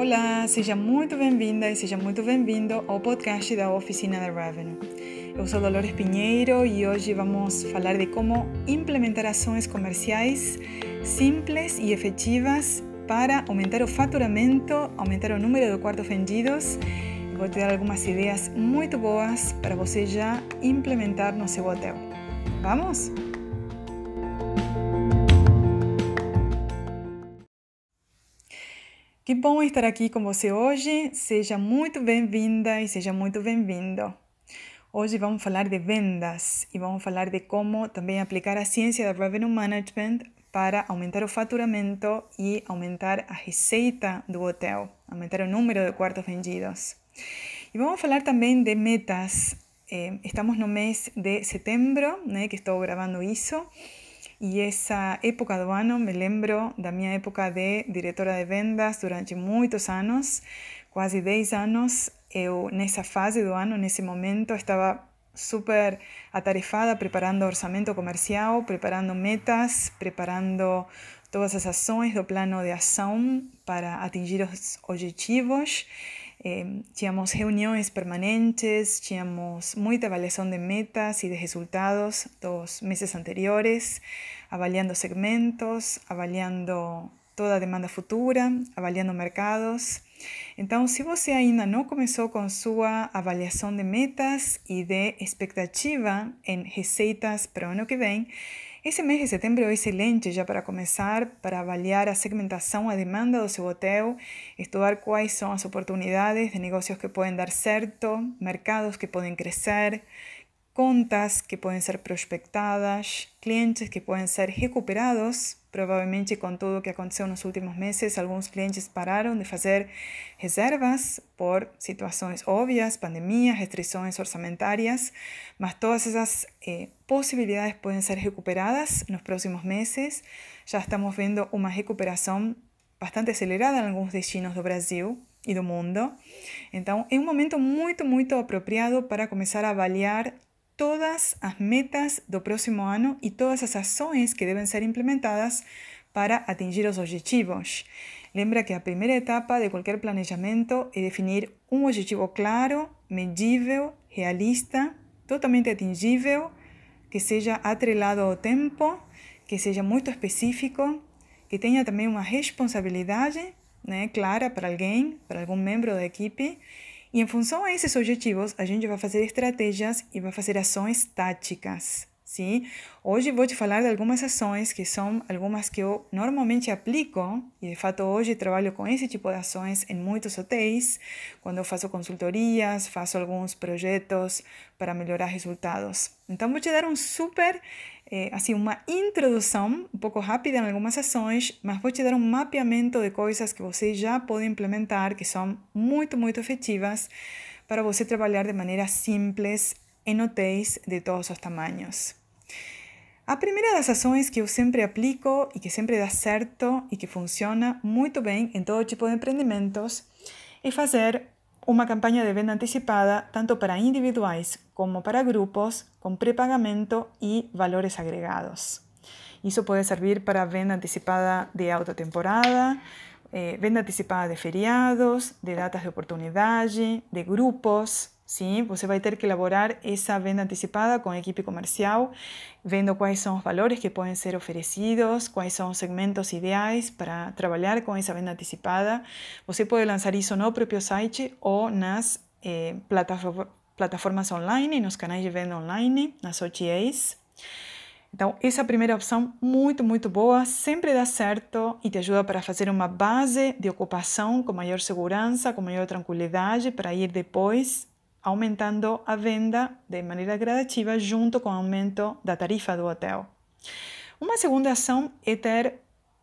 Olá, seja muito bem-vinda e seja muito bem-vindo ao podcast da Oficina da Revenue. Eu sou Dolores Pinheiro e hoje vamos falar de como implementar ações comerciais simples e efetivas para aumentar o faturamento, aumentar o número de quartos vendidos. Vou te dar algumas ideias muito boas para você já implementar no seu hotel. Vamos? Que bom estar aqui com você hoje. Seja muito bem-vinda e seja muito bem-vindo. Hoje vamos falar de vendas e vamos falar de como também aplicar a ciência da Revenue Management para aumentar o faturamento e aumentar a receita do hotel, aumentar o número de quartos vendidos. E vamos falar também de metas. Eh, estamos no mês de setembro, né, que estou gravando isso. E essa época do ano me lembro da minha época de diretora de vendas durante muitos anos, quase 10 anos. Eu, nessa fase do ano, nesse momento, estava super atarefada preparando orçamento comercial, preparando metas, preparando todas as ações do plano de ação para atingir os objetivos. Eh, tínhamos reuniões permanentes, tínhamos muita avaliação de metas e de resultados dos meses anteriores, avaliando segmentos, avaliando toda a demanda futura, avaliando mercados. Então, se você ainda não começou com sua avaliação de metas e de expectativa em receitas para o ano que vem, esse mês de setembro é excelente já para começar, para avaliar a segmentação, a demanda do seu hotel, estudar quais são as oportunidades de negócios que podem dar certo, mercados que podem crescer, contas que podem ser prospectadas, clientes que podem ser recuperados Provavelmente, com tudo o que aconteceu nos últimos meses, alguns clientes pararam de fazer reservas por situações óbvias, pandemias, restrições orçamentárias, mas todas essas eh, possibilidades podem ser recuperadas nos próximos meses. Já estamos vendo uma recuperação bastante acelerada em alguns destinos do Brasil e do mundo. Então, é um momento muito, muito apropriado para começar a avaliar todas as metas do próximo ano e todas as ações que devem ser implementadas para atingir os objetivos. Lembra que a primeira etapa de qualquer planejamento é definir um objetivo claro, medível, realista, totalmente atingível, que seja atrelado ao tempo, que seja muito específico, que tenha também uma responsabilidade né, clara para alguém, para algum membro da equipe e em função a esses objetivos, a gente vai fazer estratégias e vai fazer ações táticas. Sim? Hoje vou te falar de algumas ações que são algumas que eu normalmente aplico e de fato hoje trabalho com esse tipo de ações em muitos hotéis, quando eu faço consultorias, faço alguns projetos para melhorar resultados. Então vou te dar um super é, assim, uma introdução um pouco rápida em algumas ações, mas vou te dar um mapeamento de coisas que você já pode implementar, que são muito, muito efetivas para você trabalhar de maneira simples em hotéis de todos os tamanhos. A primeira das ações que eu sempre aplico e que sempre dá certo e que funciona muito bem em todo tipo de empreendimentos é fazer uma campanha de venda antecipada tanto para individuais como para grupos com pré-pagamento e valores agregados. Isso pode servir para venda antecipada de alta temporada, eh, venda antecipada de feriados, de datas de oportunidade, de grupos, Sim, você vai ter que elaborar essa venda antecipada com a equipe comercial, vendo quais são os valores que podem ser oferecidos, quais são os segmentos ideais para trabalhar com essa venda antecipada. Você pode lançar isso no próprio site ou nas eh, plataformas online, nos canais de venda online, nas OTAs. Então, essa primeira opção, muito, muito boa, sempre dá certo e te ajuda para fazer uma base de ocupação com maior segurança, com maior tranquilidade, para ir depois aumentando a venda de maneira gradativa junto com o aumento da tarifa do hotel. Uma segunda ação é ter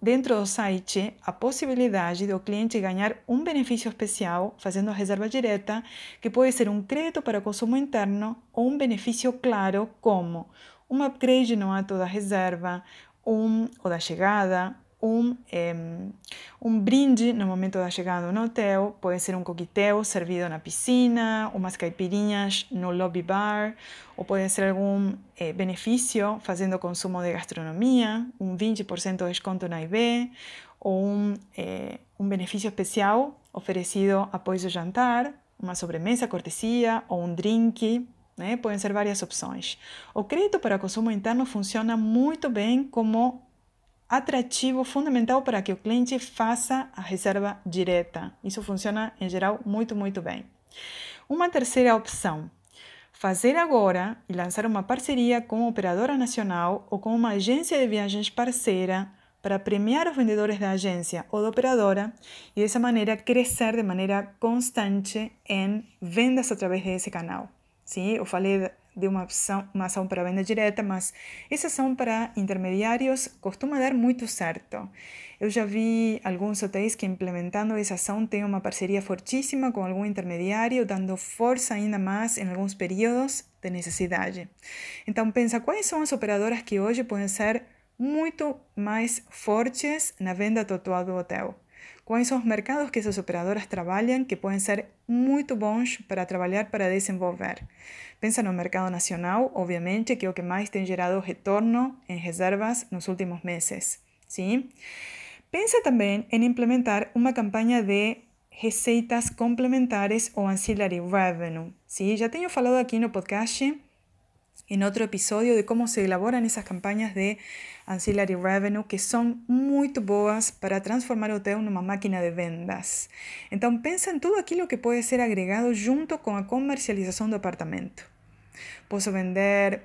dentro do site a possibilidade do cliente ganhar um benefício especial fazendo a reserva direta, que pode ser um crédito para consumo interno ou um benefício claro como um upgrade no ato da reserva, um ou da chegada, um, um brinde no momento da chegada no hotel, pode ser um coquetel servido na piscina, umas caipirinhas no lobby bar, ou pode ser algum eh, benefício fazendo consumo de gastronomia, um 20% de desconto na IB, ou um, eh, um benefício especial oferecido após o jantar, uma sobremesa cortesia ou um drink, né? podem ser várias opções. O crédito para consumo interno funciona muito bem como atrativo fundamental para que o cliente faça a reserva direta. Isso funciona, em geral, muito, muito bem. Uma terceira opção, fazer agora e lançar uma parceria com operadora nacional ou com uma agência de viagens parceira para premiar os vendedores da agência ou da operadora e dessa maneira crescer de maneira constante em vendas através desse canal. Sim, eu falei de uma ação, uma ação para venda direta, mas essa ação para intermediários costuma dar muito certo. Eu já vi alguns hotéis que implementando essa ação têm uma parceria fortíssima com algum intermediário, dando força ainda mais em alguns períodos de necessidade. Então pensa quais são as operadoras que hoje podem ser muito mais fortes na venda total do hotel. São os mercados que essas operadoras trabalham que podem ser muito bons para trabalhar para desenvolver? Pensa no mercado nacional, obviamente, que é o que mais tem gerado retorno em reservas nos últimos meses. Sim? Pensa também em implementar uma campanha de receitas complementares ou ancillary revenue. Sim? Já tenho falado aqui no podcast en otro episodio de cómo se elaboran esas campañas de ancillary revenue que son muy boas para transformar o hotel numa máquina de vendas. Então pensa em tudo aquilo que pode ser agregado junto com a comercialização do apartamento. Posso vender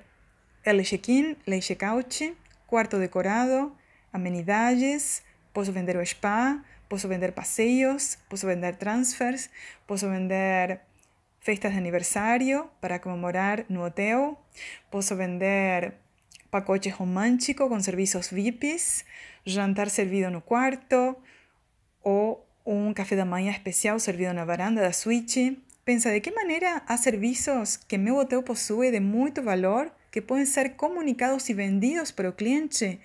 el check-in, el check-out, quarto decorado, amenidades, posso vender spa, posso vender passeios, posso vender transfers, posso vender festas de aniversário para comemorar no hotel. Posso vender pacotes românticos com serviços VIPs, jantar servido no quarto ou um café da manhã especial servido na varanda da suíte. Pensa de que maneira há serviços que meu hotel possui de muito valor que podem ser comunicados e vendidos para o cliente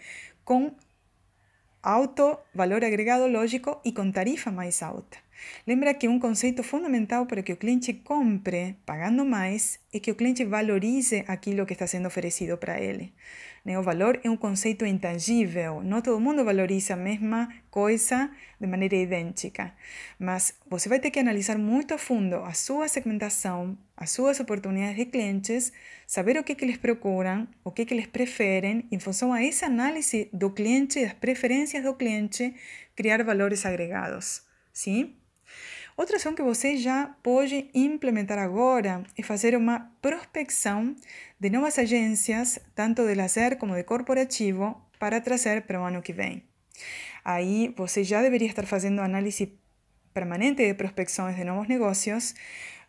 com alto valor agregado lógico e com tarifa mais alta. Lembra que um conceito fundamental para que o cliente compre pagando mais é que o cliente valorize aquilo que está sendo oferecido para ele. O valor é um conceito intangível, não todo mundo valoriza a mesma coisa de maneira idêntica, mas você vai ter que analisar muito a fundo a sua segmentação, as suas oportunidades de clientes, saber o que, que eles procuram, o que, que eles preferem, em função a essa análise do cliente, das preferências do cliente, criar valores agregados. Sim? Outra ação que você já pode implementar agora é fazer uma prospecção de novas agências, tanto de lazer como de corporativo, para trazer para o ano que vem. Aí você já deveria estar fazendo análise permanente de prospecções de novos negócios,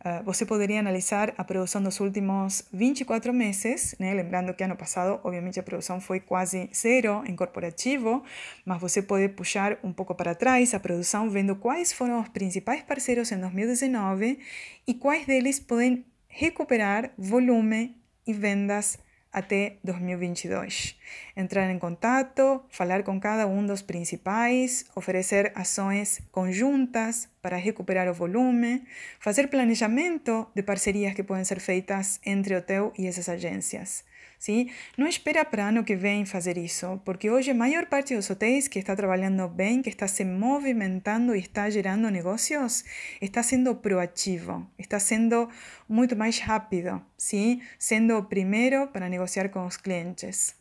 Uh, você poderia analisar a produção dos últimos 24 meses, né? lembrando que ano passado, obviamente, a produção foi quase zero em corporativo, mas você pode puxar um pouco para trás a produção, vendo quais foram os principais parceiros em 2019 e quais deles podem recuperar volume e vendas até 2022. Entrar em contato, falar com cada um dos principais, oferecer ações conjuntas para recuperar o volume, fazer planejamento de parcerias que podem ser feitas entre o teu e essas agências. Sim? Não espera para ano que vem fazer isso, porque hoje a maior parte dos hotéis que está trabalhando bem, que está se movimentando e está gerando negócios, está sendo proativo, está sendo muito mais rápido, sim? sendo o primeiro para negociar com os clientes.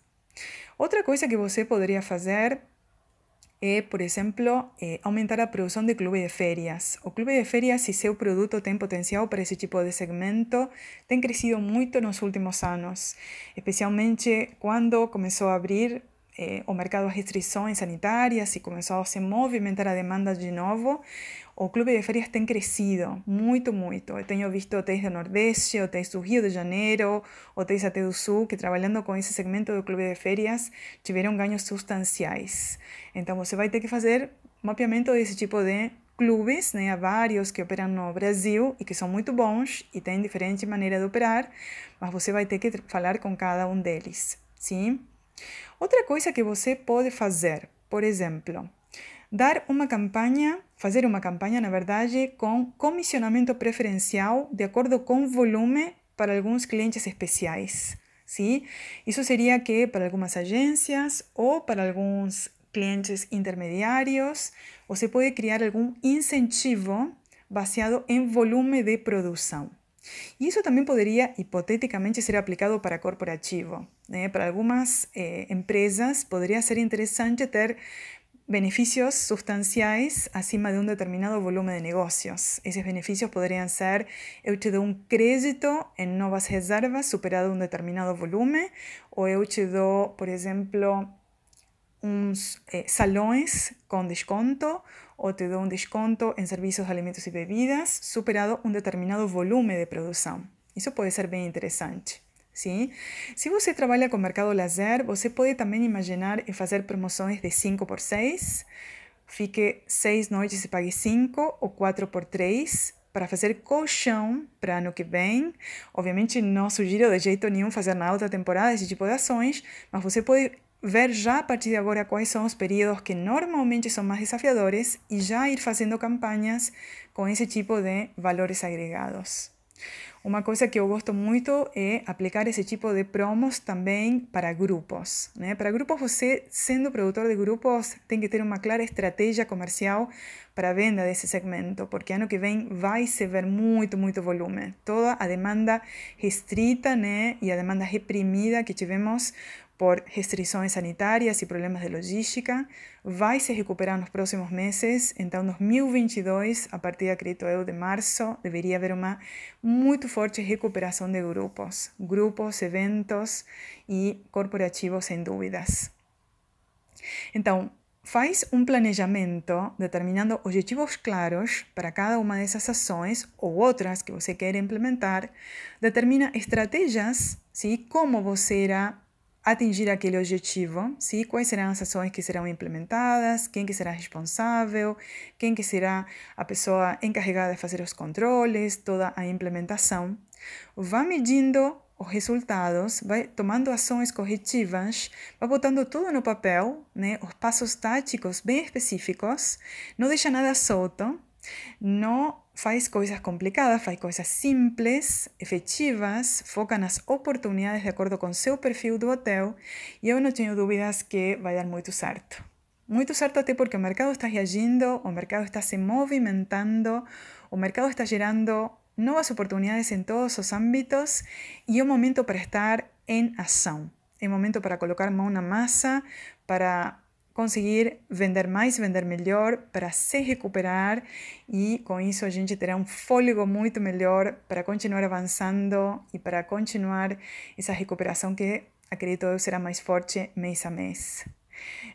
Outra coisa que você poderia fazer é, por exemplo, é, aumentar a produção de clube de férias. O clube de férias, se seu produto tem potencial para esse tipo de segmento, tem crescido muito nos últimos anos, especialmente quando começou a abrir eh, o mercado às restrições sanitárias e começou a se movimentar a demanda de novo, o clube de férias tem crescido muito, muito. Eu tenho visto hotéis do Nordeste, hotéis do Rio de Janeiro, hotéis até do Sul, que trabalhando com esse segmento do clube de férias tiveram ganhos substanciais. Então você vai ter que fazer mapeamento desse tipo de clubes, né? Há vários que operam no Brasil e que são muito bons e têm diferente maneira de operar, mas você vai ter que falar com cada um deles, sim? Outra coisa que você pode fazer por exemplo, dar uma campanha, fazer uma campanha, na verdade, com comissionamento preferencial de acordo com volume para alguns clientes especiais. Sim? Isso seria que para algumas agências ou para alguns clientes intermediários, você pode criar algum incentivo baseado em volume de produção. E isso também poderia, hipoteticamente, ser aplicado para corporativo. Né? Para algumas eh, empresas, poderia ser interessante ter beneficios sustanciais acima de um determinado volume de negócios. Esses benefícios poderiam ser: eu te dou um crédito em novas reservas superado um determinado volume, ou eu te dou, por exemplo, uns eh, salões com desconto, ou te dou um desconto em serviços de alimentos e bebidas superado um determinado volume de produção. Isso pode ser bem interessante. Sim? Se você trabalha com mercado lazer, você pode também imaginar fazer promoções de 5 por 6, fique 6 noites e pague 5 ou 4 por 3 para fazer colchão para ano que vem. Obviamente não sugiro de jeito nenhum fazer na outra temporada esse tipo de ações, mas você pode ver já a partir de agora quais são os períodos que normalmente são mais desafiadores e já ir fazendo campanhas com esse tipo de valores agregados. Uma coisa que eu gosto muito é aplicar esse tipo de promos também para grupos. Né? Para grupos, você, sendo produtor de grupos, tem que ter uma clara estratégia comercial para a venda desse segmento, porque ano que vem vai se ver muito, muito volume. Toda a demanda restrita né? e a demanda reprimida que tivemos por restrições sanitárias e problemas de logística, vai se recuperar nos próximos meses. Então, 2022, a partir, acredito eu, de março, deveria haver uma muito forte recuperação de grupos, grupos, eventos e corporativos, sem dúvidas. Então, faz um planejamento determinando objetivos claros para cada uma dessas ações ou outras que você quer implementar, determina estratégias, sim, como você irá atingir aquele objetivo, sim? quais serão as ações que serão implementadas, quem que será responsável, quem que será a pessoa encarregada de fazer os controles, toda a implementação. Vá medindo os resultados, vai tomando ações corretivas, vai botando tudo no papel, né? os passos táticos bem específicos, não deixa nada solto, não faz coisas complicadas, faz coisas simples, efetivas, foca nas oportunidades de acordo com seu perfil do hotel e eu não tenho dúvidas que vai dar muito certo. Muito certo até porque o mercado está reagindo, o mercado está se movimentando, o mercado está gerando novas oportunidades em todos os âmbitos e é o momento para estar em ação. É o momento para colocar mão na massa, para conseguir vender mais, vender melhor, para se recuperar e com isso a gente terá um fôlego muito melhor para continuar avançando e para continuar essa recuperação que acredito eu será mais forte mês a mês.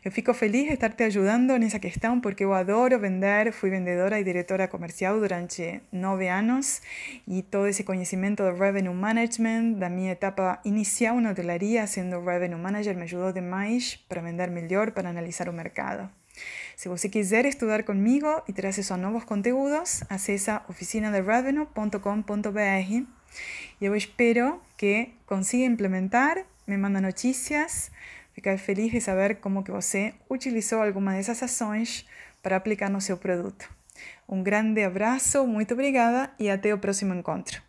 Eu fico feliz de estar te ajudando nessa questão porque eu adoro vender. Fui vendedora e diretora comercial durante nove anos e todo esse conhecimento do revenue management, da minha etapa inicial na hotelaria, sendo revenue manager, me ajudou demais para vender melhor, para analisar o mercado. Se você quiser estudar comigo e ter acesso a novos conteúdos, acessa oficinaderevenue.com.br e eu espero que consiga implementar, me manda notícias Ficar feliz de saber como que você utilizou alguma dessas ações para aplicar no seu produto. Um grande abraço, muito obrigada e até o próximo encontro.